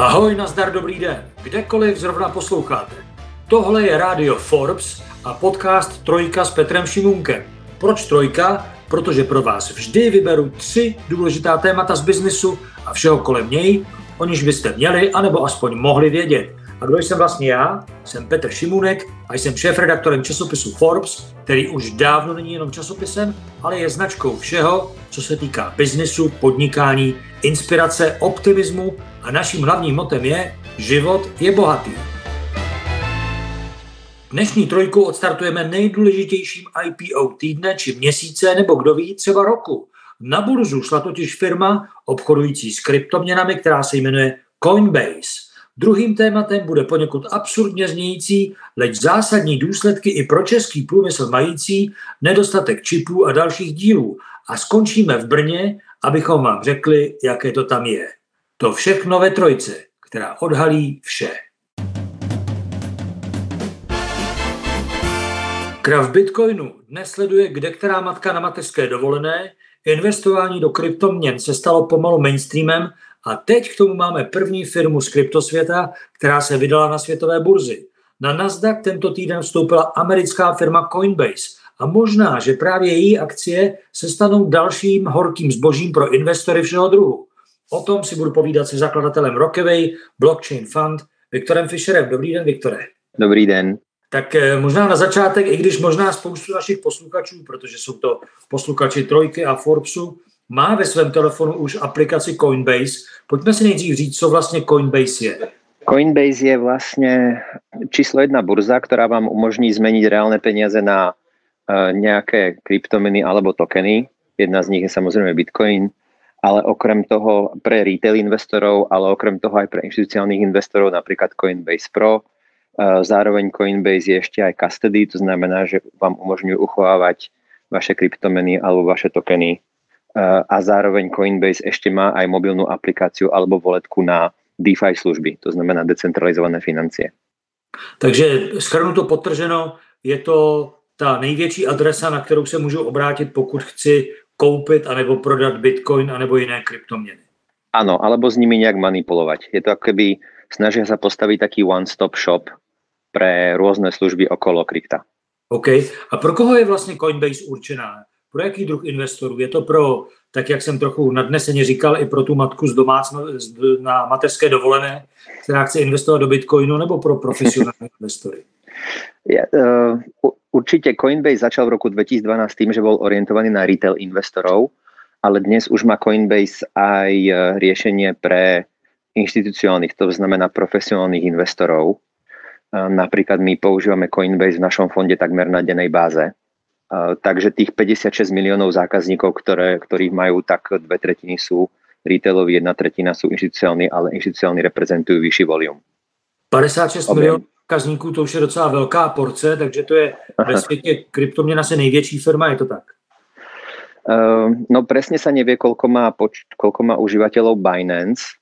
Ahoj, nazdar, dobrý den, kdekoliv zrovna posloucháte. Tohle je Radio Forbes a podcast Trojka s Petrem Šimunkem. Proč Trojka? Protože pro vás vždy vyberu tři důležitá témata z biznisu a všeho kolem něj, o níž byste měli anebo aspoň mohli vědět. A kdo jsem vlastně já? Jsem Petr Šimunek a jsem šéf-redaktorem časopisu Forbes, který už dávno není jenom časopisem, ale je značkou všeho, co se týká biznisu, podnikání, inspirace, optimismu a naším hlavním motem je život je bohatý. Dnešní trojku odstartujeme nejdůležitějším IPO týdne či měsíce nebo kdo ví, třeba roku. Na burzu šla totiž firma obchodující s kryptoměnami, která se jmenuje Coinbase. Druhým tématem bude poněkud absurdně znějící, leč zásadní důsledky i pro český průmysl mající nedostatek čipů a dalších dílů. A skončíme v Brně, abychom vám řekli, jaké to tam je. To všechno ve trojce, která odhalí vše. Krav Bitcoinu dnes sleduje kde která matka na mateřské dovolené, investování do kryptoměn se stalo pomalu mainstreamem a teď k tomu máme první firmu z kryptosvěta, která se vydala na světové burzy. Na Nasdaq tento týden vstoupila americká firma Coinbase a možná, že právě její akcie se stanou dalším horkým zbožím pro investory všeho druhu. O tom si budu povídat se zakladatelem Rockaway Blockchain Fund Viktorem Fischerem. Dobrý den, Viktore. Dobrý den. Tak eh, možná na začátek, i když možná spoustu našich posluchačů, protože jsou to posluchači Trojky a Forbesu, má ve svém telefonu už aplikaci Coinbase. Pojďme si nejdřív říct, co vlastně Coinbase je. Coinbase je vlastně číslo jedna burza, která vám umožní změnit reálné peníze na uh, nějaké kryptomeny alebo tokeny. Jedna z nich je samozřejmě Bitcoin, ale okrem toho pre retail investorov, ale okrem toho aj pre institucionálnych investorov, napríklad Coinbase Pro. Uh, zároveň Coinbase je ešte aj custody, to znamená, že vám umožňujú uchovávať vaše kryptomeny alebo vaše tokeny a zároveň Coinbase ešte má aj mobilnú aplikáciu alebo voletku na DeFi služby, to znamená decentralizované financie. Takže schrnuto potrženo, je to ta největší adresa, na kterou se můžu obrátit, pokud chci koupit anebo prodat Bitcoin anebo jiné kryptoměny. Ano, alebo s nimi nějak manipulovat. Je to keby snaží se postavit taký one-stop shop pre různé služby okolo krypta. OK. A pro koho je vlastně Coinbase určená? Pro jaký druh investorů? Je to pro, tak jak jsem trochu nadneseně říkal, i pro tu matku z domácno, na mateřské dovolené, která chce investovat do Bitcoinu, nebo pro profesionální investory? Ja, uh, určite Coinbase začal v roku 2012 tým, že bol orientovaný na retail investorov, ale dnes už má Coinbase aj e, riešenie pre inštitucionálnych, to znamená profesionálnych investorov. Uh, napríklad my používame Coinbase v našom fonde takmer na dennej báze takže tých 56 miliónov zákazníkov, ktoré, ktorých majú, tak dve tretiny sú retailoví, jedna tretina sú inštitucionálni, ale inštitucionálni reprezentujú vyšší volum. 56 Objem. milionů zákazníků, to už je docela velká porce, takže to je ve světě kryptoměn asi největší firma, je to tak? Uh, no presne sa nevie, koľko má, poč- koľko má užívateľov Binance.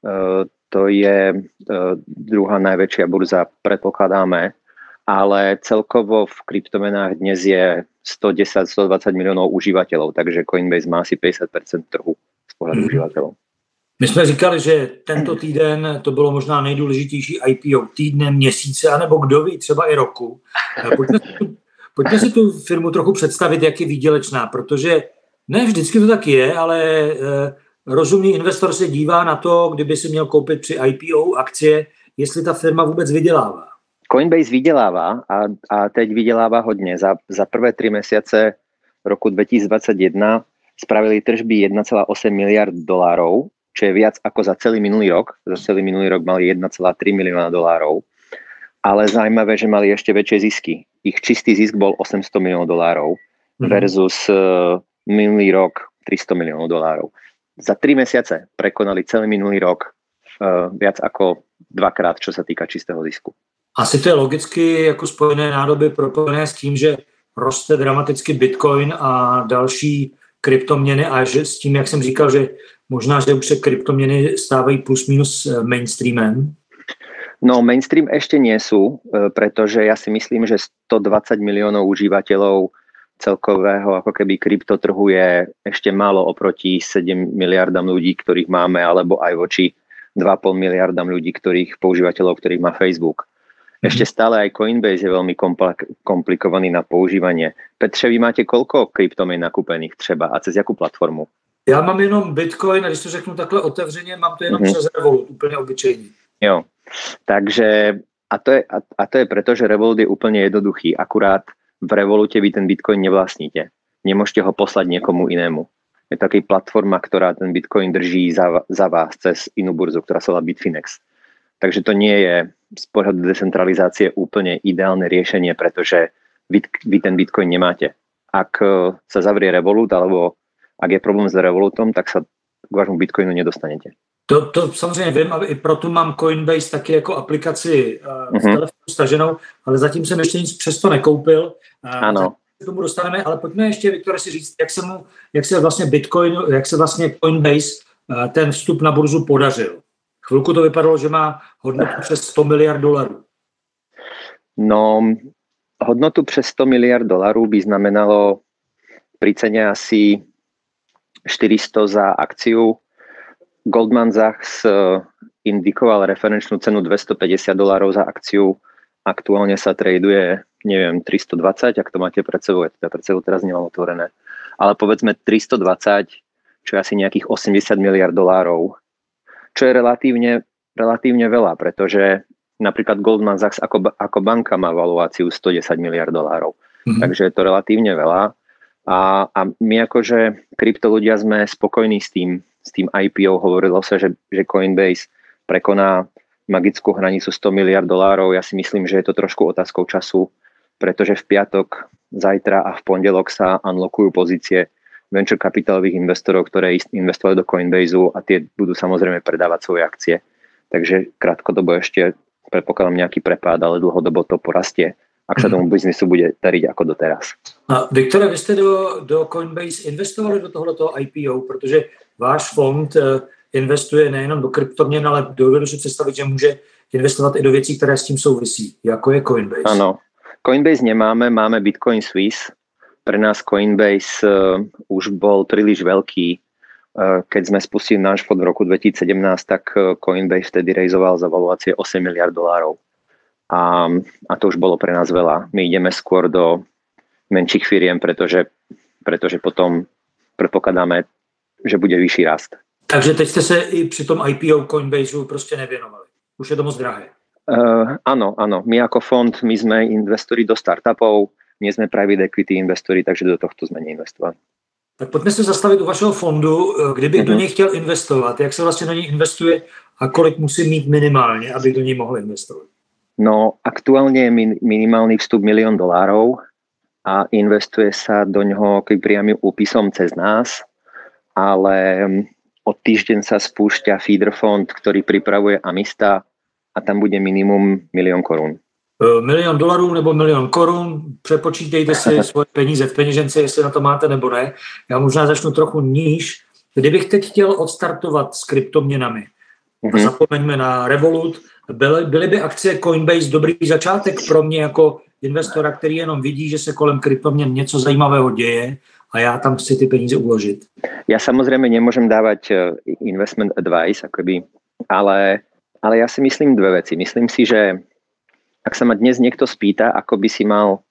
Uh, to je uh, druhá najväčšia burza, predpokladáme ale celkovo v kryptomenách dnes je 110-120 milionů uživatelů, takže Coinbase má asi 50% trhu z pohledu hmm. uživatelů. My jsme říkali, že tento týden to bylo možná nejdůležitější IPO týdne, měsíce, anebo kdo ví, třeba i roku. Pojďme, pojďme si tu firmu trochu představit, jak je výdělečná, protože ne vždycky to tak je, ale eh, rozumný investor se dívá na to, kdyby si měl koupit při IPO akcie, jestli ta firma vůbec vydělává. Coinbase vydělává a, a teď vydělává hodně. Za, za prvé tři měsíce roku 2021 spravili tržby 1,8 miliard dolárov, čo je viac ako za celý minulý rok. Za celý minulý rok mali 1,3 milióna dolárov. Ale zajímavé, že mali ešte väčšie zisky. Ich čistý zisk bol 800 miliónov dolárov mm-hmm. versus uh, minulý rok 300 miliónov dolárov. Za tri mesiace prekonali celý minulý rok uh, viac ako dvakrát, čo sa týka čistého zisku. Asi to je logicky jako spojené nádoby propojené s tím, že roste dramaticky Bitcoin a další kryptoměny a že s tím, jak jsem říkal, že možná, že už se kryptoměny stávají plus minus eh, mainstreamem? No, mainstream ešte nie sú, eh, pretože ja si myslím, že 120 miliónov užívateľov celkového ako keby kryptotrhu je ešte málo oproti 7 miliardám ľudí, ktorých máme, alebo aj voči 2,5 miliardám ľudí, ktorých používateľov, ktorých má Facebook. Ešte stále aj Coinbase je veľmi komplikovaný na používanie. Petře, vy máte koľko kryptomien nakúpených třeba a cez jakú platformu? Já mám jenom Bitcoin a když to řeknu takhle otevřeně, mám to jenom mm-hmm. přes Revolut, úplně obyčejný. Jo, takže a to, je, a, a to je preto, že Revolut je úplne jednoduchý. Akurát v Revolute vy ten Bitcoin nevlastníte. Nemôžete ho poslať niekomu inému. Je to taký platforma, ktorá ten Bitcoin drží za, za vás cez inú burzu, ktorá sa volá Bitfinex. Takže to nie je z pohľadu decentralizácie úplne ideálne riešenie, pretože vy, vy ten Bitcoin nemáte. Ak e, sa zavrie Revolut alebo ak je problém s Revolutom, tak sa k vášmu Bitcoinu nedostanete. To, to samozřejmě vím, ale i proto mám Coinbase taky jako aplikaci uh, mm-hmm. telefonu staženou, ale zatím jsem ještě nic přesto nekoupil. Uh, ano. K tomu dostaneme, ale pojďme ještě, Viktor, si říct, jak se, mu, jak se vlastně Bitcoin, jak se vlastně Coinbase uh, ten vstup na burzu podařil. Chvilku to vypadalo, že má hodnotu přes 100 miliard dolarů. No, hodnotu přes 100 miliard dolarů by znamenalo pri cene asi 400 za akciu. Goldman Sachs eh, indikoval referenčnú cenu 250 dolárov za akciu. Aktuálne sa traduje, neviem, 320, ak to máte pred sebou, teda pred sebou teraz nemám otvorené. Ale povedzme 320, čo je asi nejakých 80 miliard dolárov, čo je relatívne, relatívne veľa, pretože napríklad Goldman Sachs ako, ako banka má valuáciu 110 miliard dolárov. Mm-hmm. Takže je to relatívne veľa. A, a my akože krypto ľudia sme spokojní s tým, s tým IPO. Hovorilo sa, že, že Coinbase prekoná magickú hranicu 100 miliard dolárov. Ja si myslím, že je to trošku otázkou času, pretože v piatok, zajtra a v pondelok sa unlockujú pozície venture kapitálových investorov, ktoré investovali do Coinbase a tie budú samozrejme predávať svoje akcie. Takže krátkodobo ešte predpokladám nejaký prepád, ale dlhodobo to porastie ak sa tomu biznisu bude dariť ako doteraz. A Viktore, vy jste do, do Coinbase investovali do tohoto IPO, protože váš fond eh, investuje nejenom do kryptoměn, ale dovedu si představit, že může investovat i do věcí, které s tím souvisí, jako je Coinbase. Ano, Coinbase nemáme, máme Bitcoin Swiss. Pre nás Coinbase uh, už bol príliš veľký. Uh, keď sme spustili náš fond v roku 2017, tak uh, Coinbase vtedy rejzoval za valuácie 8 miliard dolárov a, a to už bolo pre nás veľa. My ideme skôr do menších firiem, pretože, pretože potom predpokladáme, že bude vyšší rast. Takže teď jste se i při tom IPO Coinbase prostě nevěnovali. Už je to moc drahé. Uh, áno, áno. My ako fond, my sme investori do startupov, nie sme private equity investori, takže do tohto sme neinvestovali. Tak pojďme se zastavit u vašeho fondu. Kdybych uh-huh. do něj chtěl investovat, jak se vlastně do něj investuje a kolik musím mít minimálně, abych do něj mohl investovat? No aktuálne je minimálny vstup milión dolárov a investuje sa do ňoho priamým úpisom cez nás, ale mm, od týždeň sa spúšťa feeder fond, ktorý pripravuje Amista a tam bude minimum milión korún. E, milion dolarů nebo milion korun, přepočítejte si svoje peníze v peněžence, jestli na to máte nebo ne. Já možná začnu trochu níž. Kdybych teď chtěl odstartovat s kryptoměnami, mm-hmm. zapomeňme na Revolut, byly, byly by akcie Coinbase dobrý začátek pro mě jako investora, který jenom vidí, že se kolem kryptoměn něco zajímavého děje a já tam chci ty peníze uložit. Ja samozrejme nemôžem dávať eh, investment advice, akoby, ale, ale ja si myslím dve veci. Myslím si, že ak sa ma dnes niekto spýta, ako by si mal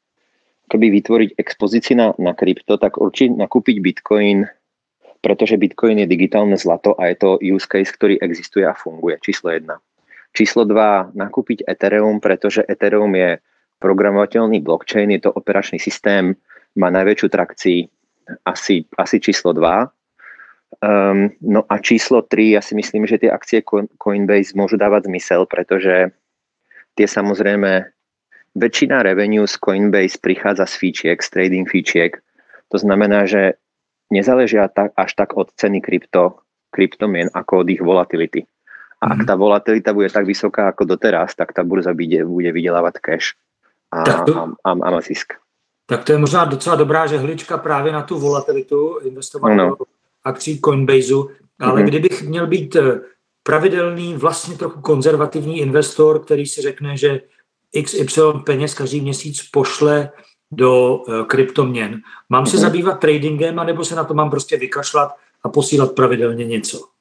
keby vytvoriť expozícii na, na krypto, tak určite nakúpiť Bitcoin, pretože Bitcoin je digitálne zlato a je to use case, ktorý existuje a funguje. Číslo jedna. Číslo 2, nakúpiť Ethereum, pretože Ethereum je programovateľný blockchain, je to operačný systém, má najväčšiu trakcii asi, asi číslo 2. Um, no a číslo 3, ja si myslím, že tie akcie Coinbase môžu dávať zmysel, pretože tie samozrejme väčšina revenue z Coinbase prichádza z fíčiek, z trading fíčiek. To znamená, že nezáležia tak, až tak od ceny krypto, kryptomien ako od ich volatility. A ak mhm. tá volatilita bude tak vysoká ako doteraz, tak ta burza bude, bude vydělávat cash a, tak to, a, a, a má zisk. Tak to je možná docela dobrá žehlička právě na tu volatilitu investovat no. do akcí Coinbaseu, ale mm-hmm. kdybych měl být eh, pravidelný, vlastně trochu konzervativní investor, který si řekne, že XY peněz každý měsíc pošle do uh, kryptoměn. Mám se mhm. zabývat tradingem, anebo se na to mám prostě vykašlat a posílat pravidelně něco?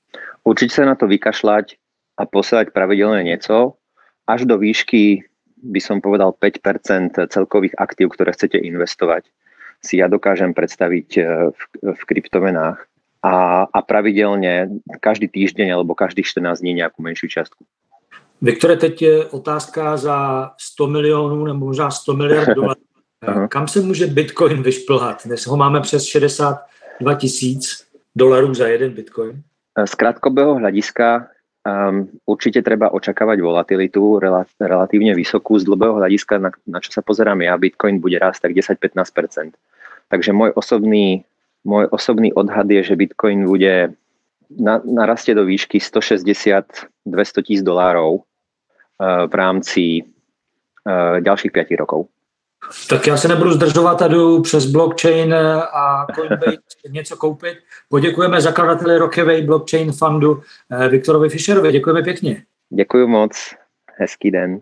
Určite sa na to vykašľať a posielať pravidelne nieco až do výšky, by som povedal 5% celkových aktív, ktoré chcete investovať, si ja dokážem predstaviť e, v, v kryptomenách a, a pravidelne každý týždeň alebo každých 14 dní nejakú menšiu čiastku. Viktore, teď je otázka za 100 milionů nebo možná 100 miliard dolarů. Kam se může Bitcoin vyšplhat? Dnes ho máme přes 62 tisíc dolarů za jeden Bitcoin. Z krátkodobého hľadiska um, určite treba očakávať volatilitu rela, relatívne vysokú. Z dlhého hľadiska, na, na čo sa pozerám ja, Bitcoin bude rásť tak 10-15%. Takže môj osobný, môj osobný odhad je, že Bitcoin bude na, narastie do výšky 160-200 tisíc dolárov uh, v rámci uh, ďalších 5 rokov. Tak já se nebudu zdržovat a jdu přes blockchain a Coinbase něco koupit. Poděkujeme zakladateli Rockaway Blockchain Fundu eh, Viktorovi Fischerovi. Děkujeme pěkně. Děkuji moc. Hezký den.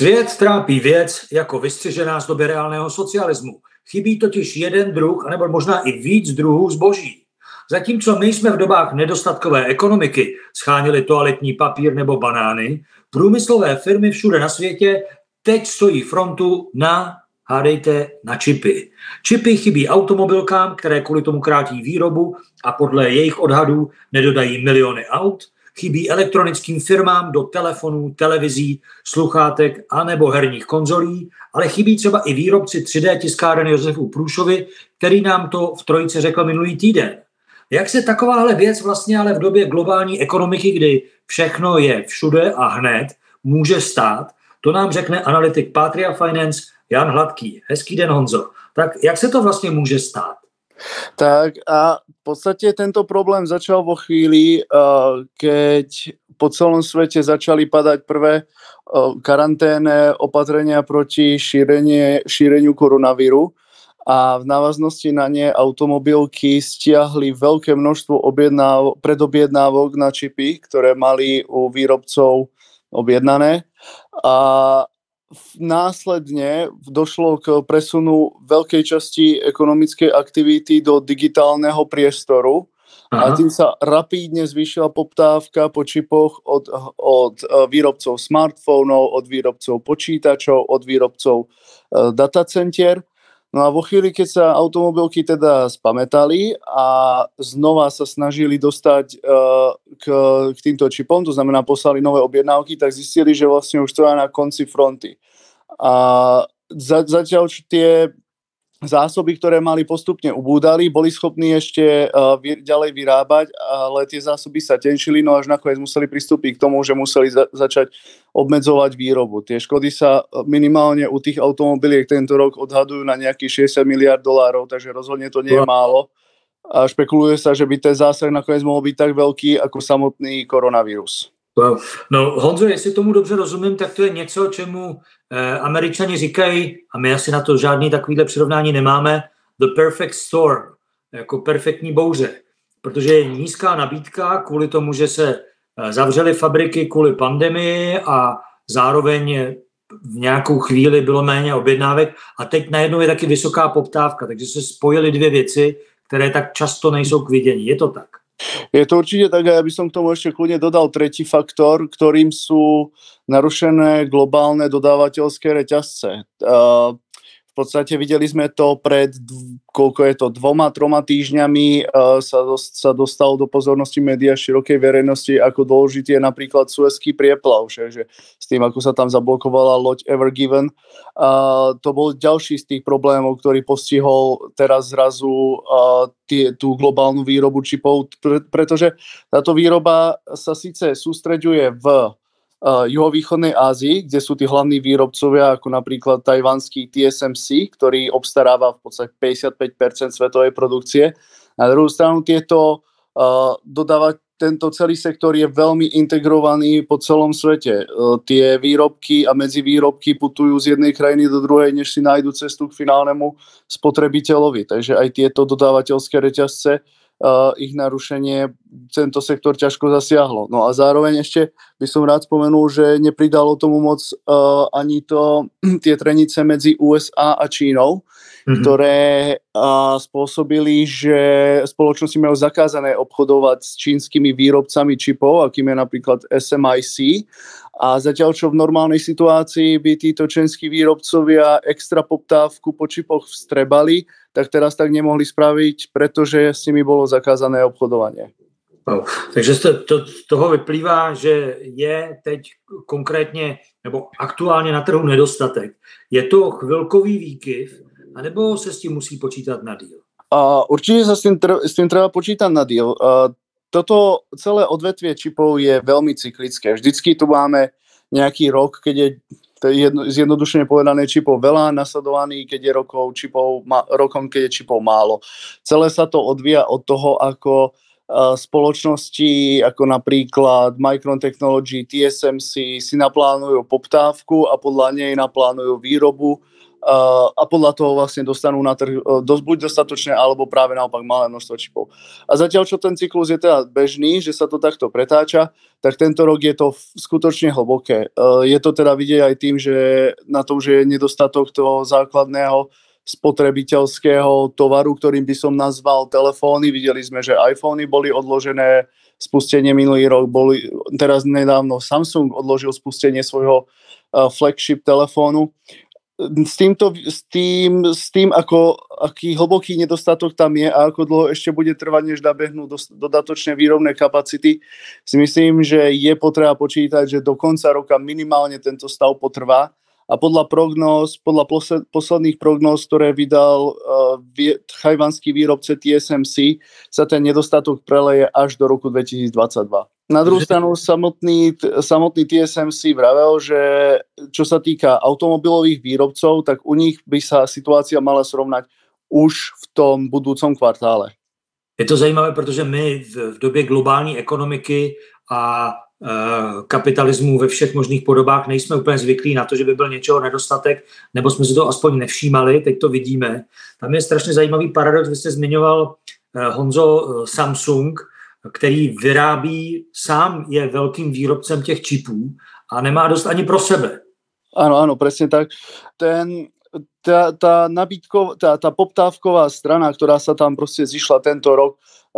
Svět trápí věc jako vystřižená z doby reálného socialismu. Chybí totiž jeden druh, nebo možná i víc druhů zboží. Zatímco my jsme v dobách nedostatkové ekonomiky schánili toaletní papír nebo banány, průmyslové firmy všude na světě teď stojí frontu na, hádejte, na čipy. Čipy chybí automobilkám, které kvůli tomu krátí výrobu a podle jejich odhadů nedodají miliony aut, chybí elektronickým firmám do telefonů, televizí, sluchátek a nebo herních konzolí, ale chybí třeba i výrobci 3D tiskáren Josefu Průšovi, který nám to v Trojice řekl minulý týden. Jak se takováhle věc vlastně ale v době globální ekonomiky, kdy všechno je všude a hned, může stát, to nám řekne analytik Patria Finance Jan Hladký. Hezký den, Honzo. Tak jak se to vlastně může stát? Tak a v podstate tento problém začal vo chvíli, keď po celom svete začali padať prvé karanténne opatrenia proti šírenie, šíreniu koronavíru a v návaznosti na ne automobilky stiahli veľké množstvo objednáv- predobjednávok na čipy, ktoré mali u výrobcov objednané. A následne došlo k presunu veľkej časti ekonomickej aktivity do digitálneho priestoru Aha. a tým sa rapídne zvýšila poptávka po čipoch od, od výrobcov smartfónov, od výrobcov počítačov, od výrobcov uh, datacentier No a vo chvíli, keď sa automobilky teda spametali a znova sa snažili dostať uh, k, k týmto čipom, to znamená poslali nové objednávky, tak zistili, že vlastne už to je na konci fronty. A za, zatiaľ tie zásoby, ktoré mali postupne ubúdali, boli schopní ešte uh, vy, ďalej vyrábať, ale tie zásoby sa tenšili, no až nakoniec museli pristúpiť k tomu, že museli za, začať obmedzovať výrobu. Tie škody sa e, minimálne u tých automobiliek tento rok odhadujú na nejakých 60 miliard dolárov, takže rozhodne to nie je málo. A špekuluje sa, že by ten zásah nakoniec mohol byť tak veľký ako samotný koronavírus. No Honzo, jestli tomu dobře rozumím, tak to je něco, čemu eh, američani říkají, a my asi na to žádný takovýhle přirovnání nemáme, the perfect storm, jako perfektní bouře. Protože je nízká nabídka kvůli tomu, že se eh, zavřely fabriky kvůli pandemii a zároveň v nějakou chvíli bylo méně objednávek a teď najednou je taky vysoká poptávka, takže se spojily dvě věci, které tak často nejsou k vidění. Je to tak? Je to určite tak a ja by som k tomu ešte kľudne dodal tretí faktor, ktorým sú narušené globálne dodávateľské reťazce. Uh, v podstate videli sme to pred, koľko je to, dvoma, troma týždňami uh, sa, dost, sa dostal do pozornosti média širokej verejnosti, ako dôležitý je napríklad Suezký prieplav, že, že s tým, ako sa tam zablokovala loď Ever Given. Uh, to bol ďalší z tých problémov, ktorý postihol teraz zrazu uh, tie, tú globálnu výrobu čipov, pre, pretože táto výroba sa síce sústreďuje v uh, juhovýchodnej Ázii, kde sú tí hlavní výrobcovia, ako napríklad tajvanský TSMC, ktorý obstaráva v podstate 55% svetovej produkcie. Na druhú stranu tieto uh, dodávať tento celý sektor je veľmi integrovaný po celom svete. Uh, tie výrobky a medzivýrobky putujú z jednej krajiny do druhej, než si nájdu cestu k finálnemu spotrebiteľovi. Takže aj tieto dodávateľské reťazce ich narušenie tento sektor ťažko zasiahlo. No a zároveň ešte by som rád spomenul, že nepridalo tomu moc uh, ani to tie trenice medzi USA a Čínou, mm-hmm. ktoré uh, spôsobili, že spoločnosti majú zakázané obchodovať s čínskymi výrobcami čipov, akým je napríklad SMIC. A zatiaľ, čo v normálnej situácii by títo čínskí výrobcovia extra poptávku po čipoch vstrebali, tak teraz tak nemohli spraviť, pretože s nimi bolo zakázané obchodovanie. No, takže z to, toho vyplývá, že je teď konkrétně nebo aktuálně na trhu nedostatek. Je to chvilkový výkyv, anebo se s tím musí počítat na díl? Uh, určite sa s tým, s tým treba na díl. Uh, toto celé odvetvie čipov je veľmi cyklické. Vždycky tu máme nejaký rok, keď je to je jedno, zjednodušene povedané čipov veľa, nasledovaný, keď je rokov čipov, ma, rokom, keď je čipov málo. Celé sa to odvíja od toho, ako uh, spoločnosti ako napríklad Micron Technology, TSMC si naplánujú poptávku a podľa nej naplánujú výrobu a podľa toho vlastne dostanú na trh dosť buď dostatočne, alebo práve naopak malé množstvo čipov. A zatiaľ, čo ten cyklus je teda bežný, že sa to takto pretáča, tak tento rok je to skutočne hlboké. Je to teda vidieť aj tým, že na tom, že je nedostatok toho základného spotrebiteľského tovaru, ktorým by som nazval telefóny. Videli sme, že iPhony boli odložené, spustenie minulý rok, boli, teraz nedávno Samsung odložil spustenie svojho flagship telefónu s, týmto, s, tým, s tým, ako, aký hlboký nedostatok tam je a ako dlho ešte bude trvať, než nabehnú dodatočné výrobné kapacity, si myslím, že je potreba počítať, že do konca roka minimálne tento stav potrvá a podľa prognóz, podľa posledných prognóz, ktoré vydal uh, chajvanský výrobce TSMC, sa ten nedostatok preleje až do roku 2022. Na druhú stranu samotný, samotný TSMC vravel, že čo sa týka automobilových výrobcov, tak u nich by sa situácia mala srovnať už v tom budúcom kvartále. Je to zajímavé, protože my v době globální ekonomiky a Eh, kapitalismu ve všech možných podobách nejsme úplně zvyklí na to, že by byl něčeho nedostatek, nebo jsme si to aspoň nevšímali, teď to vidíme. Tam je strašně zajímavý paradox, vy jste zmiňoval eh, Honzo eh, Samsung, který vyrábí, sám je velkým výrobcem těch čipů a nemá dost ani pro sebe. Ano, ano, přesně tak. Ten, ta, ta, nabídko, ta, ta poptávková strana, která se tam prostě zišla tento rok,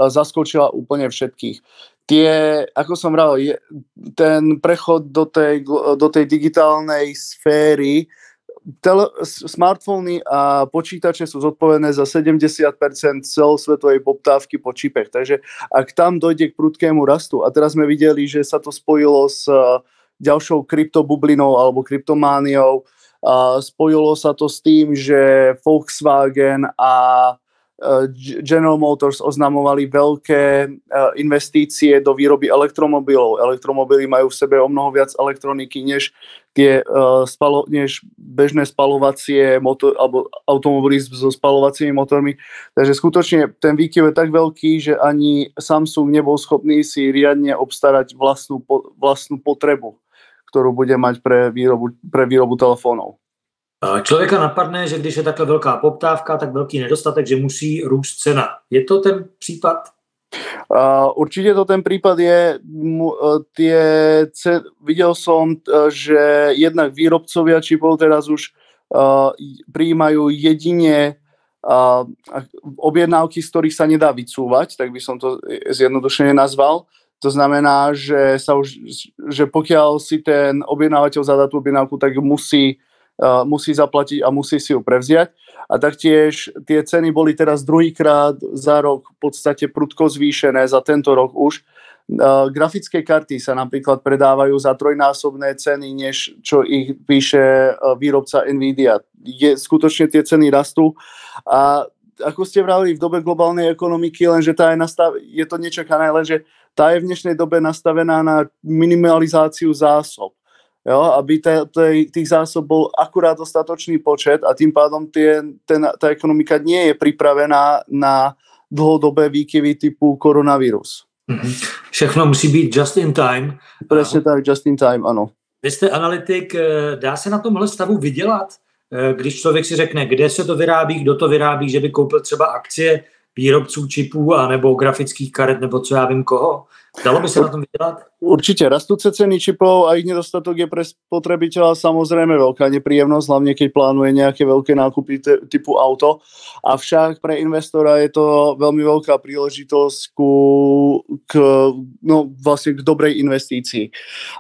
zaskočila úplně všetkých tie, ako som vral, ten prechod do tej, do tej digitálnej sféry, tele, smartfóny a počítače sú zodpovedné za 70% celosvetovej poptávky po čipech. Takže ak tam dojde k prudkému rastu, a teraz sme videli, že sa to spojilo s ďalšou kryptobublinou alebo kryptomániou, a spojilo sa to s tým, že Volkswagen a Eh, General Motors oznamovali veľké eh, investície do výroby elektromobilov. Elektromobily majú v sebe o mnoho viac elektroniky než tie uh, spalo, než bežné spalovacie motor, alebo automobily so spalovacími motormi. Takže skutočne ten výkyv je tak veľký, že ani Samsung nebol schopný si riadne obstarať vlastnú, vlastnú potrebu, ktorú bude mať pre výrobu, pre výrobu telefónov. Člověka napadne, že když je takhle velká poptávka, tak velký nedostatek, že musí růst cena. Je to ten případ? Uh, určite to ten prípad je, uh, tie, ce, videl som, uh, že jednak výrobcovia čipov teraz už uh, prijímajú jedine uh, objednávky, z ktorých sa nedá vycúvať, tak by som to zjednodušene nazval. To znamená, že, sa už, že pokiaľ si ten objednávateľ zadá tú objednávku, tak musí musí zaplatiť a musí si ju prevziať. A taktiež tie ceny boli teraz druhýkrát za rok v podstate prudko zvýšené, za tento rok už. Grafické karty sa napríklad predávajú za trojnásobné ceny, než čo ich píše výrobca Nvidia. Je, skutočne tie ceny rastú a ako ste vravili, v dobe globálnej ekonomiky, lenže tá je, nastav- je to nečakané, lenže tá je v dnešnej dobe nastavená na minimalizáciu zásob jo, aby te, te, tých zásob bol akurát dostatočný počet a tým pádom tie, ten, ta ekonomika nie je pripravená na dlhodobé výkyvy typu koronavírus. Mm-hmm. Všechno musí být just in time. Přesně tak, just in time, ano. Vy jste analytik, eh, dá se na tomhle stavu vydělat? Eh, když člověk si řekne, kde se to vyrábí, kdo to vyrábí, že by koupil třeba akcie výrobců čipů a nebo grafických karet nebo co já vím koho. Dalo by se na tom vydělat? Určite rastúce ceny čipov a ich nedostatok je pre spotrebiteľa samozrejme veľká nepríjemnosť, hlavne keď plánuje nejaké veľké nákupy typu auto. Avšak pre investora je to veľmi veľká príležitosť ku, k, no, vlastne k dobrej investícii.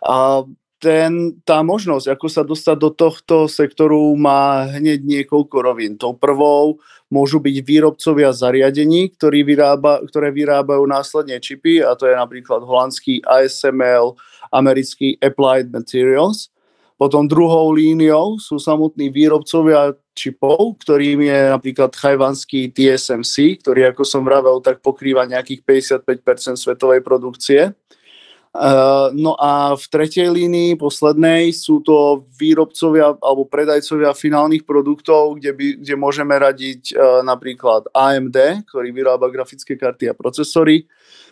A ten, tá možnosť, ako sa dostať do tohto sektoru, má hneď niekoľko rovín. Tou prvou môžu byť výrobcovia zariadení, ktorí vyrába, ktoré vyrábajú následne čipy, a to je napríklad holandský ASML, americký Applied Materials. Potom druhou líniou sú samotní výrobcovia čipov, ktorým je napríklad chajvanský TSMC, ktorý, ako som vravel, tak pokrýva nejakých 55% svetovej produkcie. Uh, no a v tretej línii, poslednej, sú to výrobcovia alebo predajcovia finálnych produktov, kde, by, kde môžeme radiť uh, napríklad AMD, ktorý vyrába grafické karty a procesory.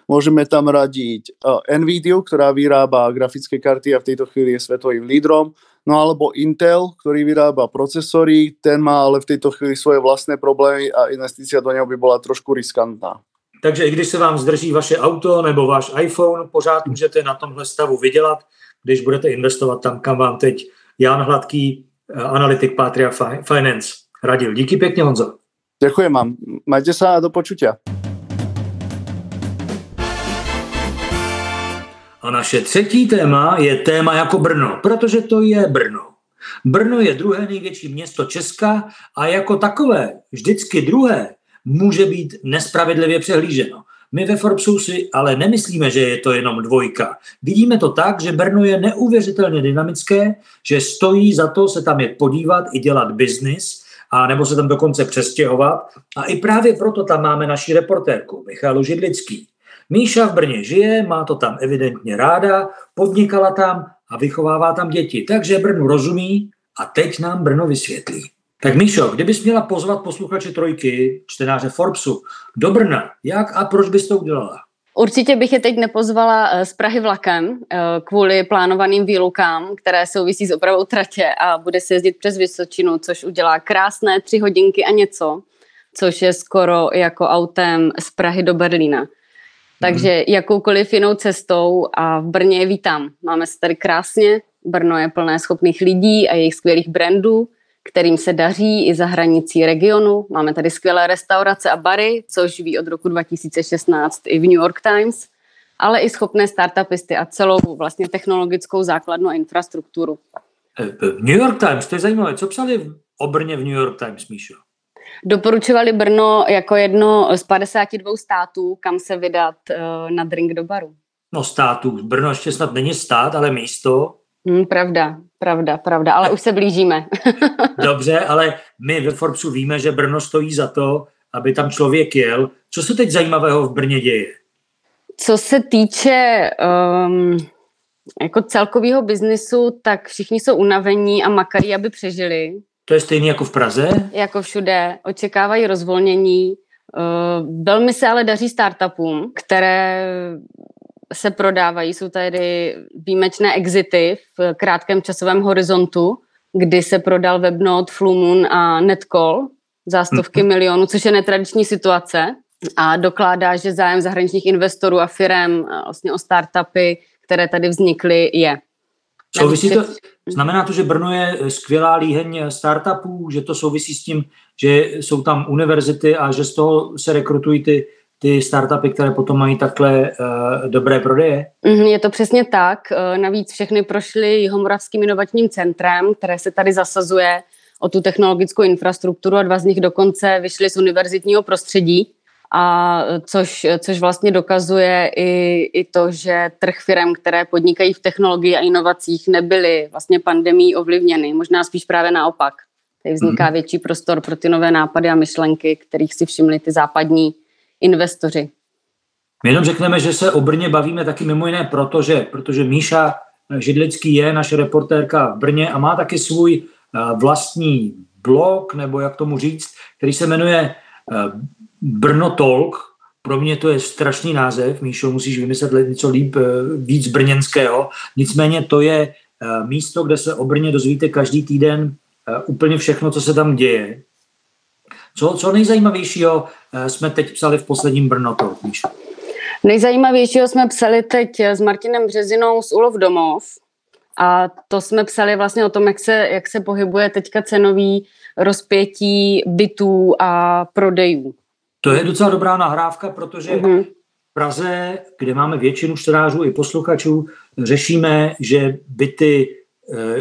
Môžeme tam radiť uh, NVIDIA, ktorá vyrába grafické karty a v tejto chvíli je svetovým lídrom. No alebo Intel, ktorý vyrába procesory, ten má ale v tejto chvíli svoje vlastné problémy a investícia do neho by bola trošku riskantná. Takže i když se vám zdrží vaše auto nebo váš iPhone, pořád můžete na tomhle stavu vydělat, když budete investovat tam, kam vám teď Jan Hladký, eh, analytik Patria Finance radil. Díky pěkně, Honzo. Děkuji vám. Majte se a do počutia. A naše třetí téma je téma jako Brno, protože to je Brno. Brno je druhé největší město Česka a jako takové, vždycky druhé, může být nespravedlivě přehlíženo. My ve Forbesu si ale nemyslíme, že je to jenom dvojka. Vidíme to tak, že Brno je neuvěřitelně dynamické, že stojí za to se tam je podívat i dělat biznis, a nebo se tam dokonce přestěhovat. A i právě proto tam máme naši reportérku, Michalu Židlický. Míša v Brně žije, má to tam evidentně ráda, podnikala tam a vychovává tam děti. Takže Brnu rozumí a teď nám Brno vysvětlí. Tak Míšo, kdybys měla pozvat posluchače Trojky, čtenáře Forbesu, do Brna, jak a proč bys to udělala? Určitě bych je teď nepozvala eh, z Prahy vlakem eh, kvůli plánovaným výlukám, které souvisí s opravou tratě a bude se jezdit přes Vysočinu, což udělá krásné tři hodinky a něco, což je skoro jako autem z Prahy do Berlína. Takže hmm. jakoukoliv jinou cestou a v Brně je vítám. Máme se tady krásně, Brno je plné schopných lidí a jejich skvělých brandů, kterým se daří i za hranicí regionu. Máme tady skvělé restaurace a bary, což ví od roku 2016 i v New York Times, ale i schopné startupisty a celou vlastně technologickou základnu a infrastrukturu. Eh, New York Times, to je zajímavé. Co psali o Brně v New York Times, Míšo? Doporučovali Brno jako jedno z 52 států, kam se vydat uh, na drink do baru. No států. Brno ještě snad není stát, ale místo. Hmm, pravda, pravda, pravda, ale už se blížíme. Dobře, ale my ve Forbesu víme, že Brno stojí za to, aby tam člověk jel. Co se teď zajímavého v Brně děje? Co se týče um, jako celkového biznisu, tak všichni jsou unavení a makají, aby přežili. To je stejné jako v Praze? Jako všude. Očekávají rozvolnění. Uh, velmi se ale daří startupům, které se prodávají. Jsou tady výjimečné exity v krátkém časovém horizontu, kdy se prodal Webnote, Flumoon a Netcall za stovky mm-hmm. milionů, což je netradiční situace a dokládá, že zájem zahraničních investorů a firm vlastně o startupy, které tady vznikly, je. Souvisí to, znamená to, že Brno je skvělá líheň startupů, že to souvisí s tím, že jsou tam univerzity a že z toho se rekrutují ty ty startupy, které potom mají takhle uh, dobré prodeje? Mm, je to přesně tak. Uh, navíc všechny prošly Jihomoravským inovačním centrem, které se tady zasazuje o tu technologickou infrastrukturu a dva z nich dokonce vyšly z univerzitního prostředí. A což, což vlastně dokazuje i, i to, že trh firm, které podnikají v technologii a inovacích, nebyly vlastně pandemí ovlivněny. Možná spíš právě naopak. Tady vzniká mm. větší prostor pro ty nové nápady a myšlenky, kterých si všimli ty západní investoři. My jenom řekneme, že se o Brně bavíme taky mimo jiné proto, že, protože Míša Židlický je naše reportérka v Brně a má taky svůj eh, vlastní blog, nebo jak tomu říct, který se jmenuje eh, Brno Talk. Pro mě to je strašný název, Míšo, musíš vymyslet něco líp, eh, víc brněnského. Nicméně to je místo, kde se o Brně dozvíte každý týden úplně všechno, co se tam děje Co, co nejzajímavějšího eh, jsme teď psali v posledním Brnotu, Míšo? Nejzajímavějšího jsme psali teď s Martinem Březinou z Ulov domov. A to jsme psali vlastně o tom, jak se, jak se pohybuje teďka cenový rozpětí bytů a prodejů. To je docela dobrá nahrávka, protože mm-hmm. v Praze, kde máme většinu čtenářů i posluchačů, řešíme, že byty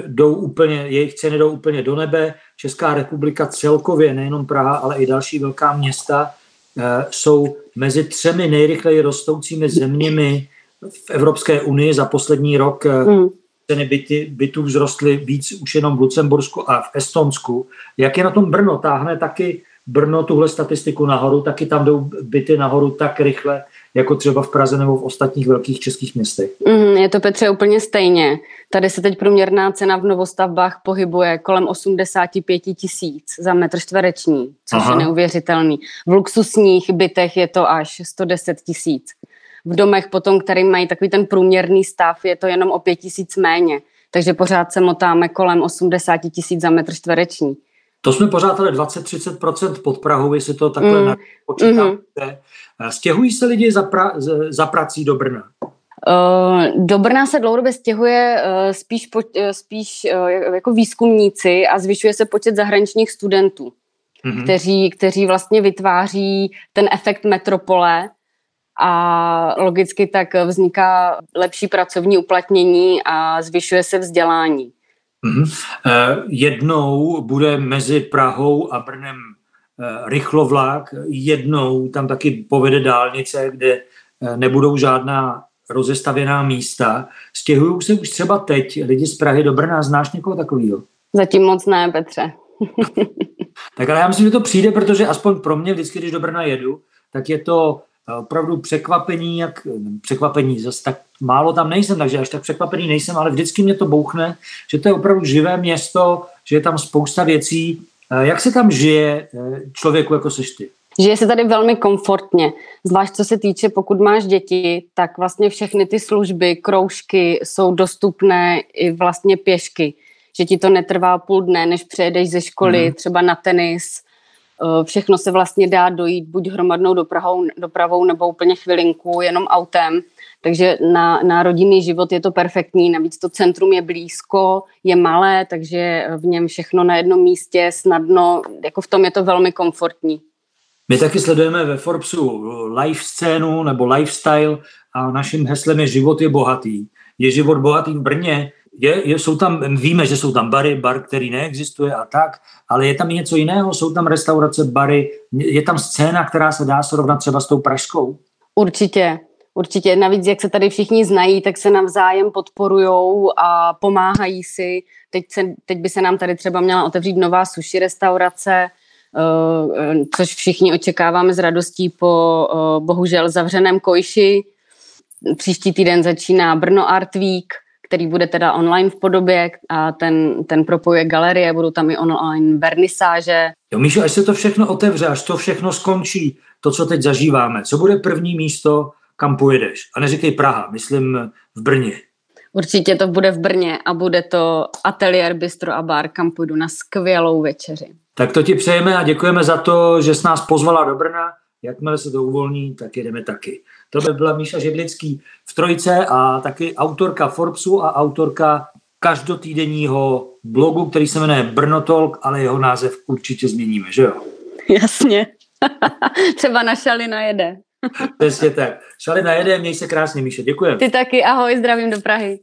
jdou úplně, jejich ceny jdou úplně do nebe. Česká republika celkově, nejenom Praha, ale i další velká města, e, jsou mezi třemi nejrychleji rostoucími zeměmi v Evropské unii za poslední rok. Mm ceny byty, bytů vzrostly víc už jenom v Lucembursku a v Estonsku. Jak je na tom Brno? Táhne taky Brno tuhle statistiku nahoru, taky tam jdou byty nahoru tak rychle, jako třeba v Praze nebo v ostatních velkých českých městech. Mm, je to Petře úplně stejně. Tady se teď průměrná cena v novostavbách pohybuje kolem 85 tisíc za metr čtvereční, což Aha. je neuvěřitelný. V luxusních bytech je to až 110 tisíc v domech potom, který mají takový ten průměrný stav, je to jenom o pět tisíc méně. Takže pořád se motáme kolem 80 tisíc za metr čtvereční. To jsme pořád ale 20-30% pod Prahou, jestli to takhle mm. počítáte. Mm-hmm. Stěhují se lidi za, pra, za prací do Brna? Uh, do Brna se dlouhodobě stěhuje uh, spíš, po, spíš jako výzkumníci a zvyšuje se počet zahraničních studentů, mm-hmm. kteří, kteří vlastně vytváří ten efekt metropole, a logicky tak vzniká lepší pracovní uplatnění a zvyšuje se vzdělání. Mm-hmm. Jednou bude mezi Prahou a Brnem eh, rychlovlák, jednou tam taky povede dálnice, kde eh, nebudou žádná rozestavěná místa. Stěhují se už třeba teď lidi z Prahy do Brna. Znáš někoho takového? Zatím moc ne, Petře. tak ale já myslím, že to přijde, protože aspoň pro mě vždycky, když do Brna jedu, tak je to opravdu překvapení, jak překvapení, zase tak málo tam nejsem, takže až tak překvapený nejsem, ale vždycky mě to bouchne, že to je opravdu živé město, že je tam spousta věcí. Jak se tam žije eh, člověku, jako seš ty? Žije se tady velmi komfortně, zvlášť co se týče, pokud máš děti, tak vlastně všechny ty služby, kroužky jsou dostupné i vlastně pěšky, že ti to netrvá půl dne, než přejedeš ze školy mm. třeba na tenis, Eh, všechno se vlastně dá dojít buď hromadnou dopravou, dopravou nebo úplně chvilinku jenom autem. Takže na, na rodinný život je to perfektní, navíc to centrum je blízko, je malé, takže v něm všechno na jednom místě, snadno, jako v tom je to velmi komfortní. My taky sledujeme ve Forbesu life scénu nebo lifestyle a naším heslem je život je bohatý. Je život bohatý v Brně, je, je, jsou tam, víme, že jsou tam bary, bar, který neexistuje a tak, ale je tam i něco jiného, jsou tam restaurace, bary, je tam scéna, která se dá srovnat třeba s tou pražskou? Určitě, určitě. Navíc, jak se tady všichni znají, tak se navzájem podporujou a pomáhají si. Teď, se, teď by se nám tady třeba měla otevřít nová sushi restaurace, eh, což všichni očekáváme s radostí po eh, bohužel zavřeném kojši. Příští týden začíná Brno Art Week, který bude teda online v podobě a ten, ten propojuje galerie, budou tam i online vernisáže. Jo, Míšo, až se to všechno otevře, až to všechno skončí, to, co teď zažíváme, co bude první místo, kam pojedeš? A neříkej Praha, myslím v Brně. Určitě to bude v Brně a bude to ateliér, bistro a bar, kam půjdu na skvělou večeři. Tak to ti přejeme a děkujeme za to, že jsi nás pozvala do Brna. Jakmile se to uvolní, tak jedeme taky. To by byla Míša Židlický v Trojce a taky autorka Forbesu a autorka každotýdenního blogu, který se jmenuje Brnotolk, ale jeho název určitě změníme, že jo? Jasně. Třeba na Šalina jede. Přesně tak. Šalina jede, měj se krásně, Míše. Děkujem. Ty taky, ahoj, zdravím do Prahy.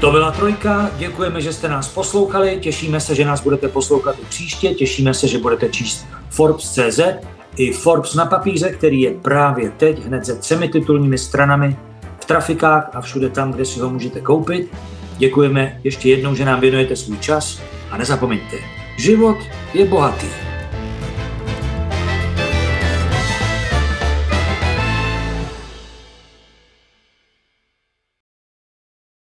To byla trojka, děkujeme, že jste nás poslouchali, těšíme se, že nás budete poslouchat i příště, těšíme se, že budete číst Forbes.cz i Forbes na papíře, který je právě teď hned se třemi titulními stranami v trafikách a všude tam, kde si ho můžete koupit. Děkujeme ještě jednou, že nám věnujete svůj čas a nezapomeňte, život je bohatý.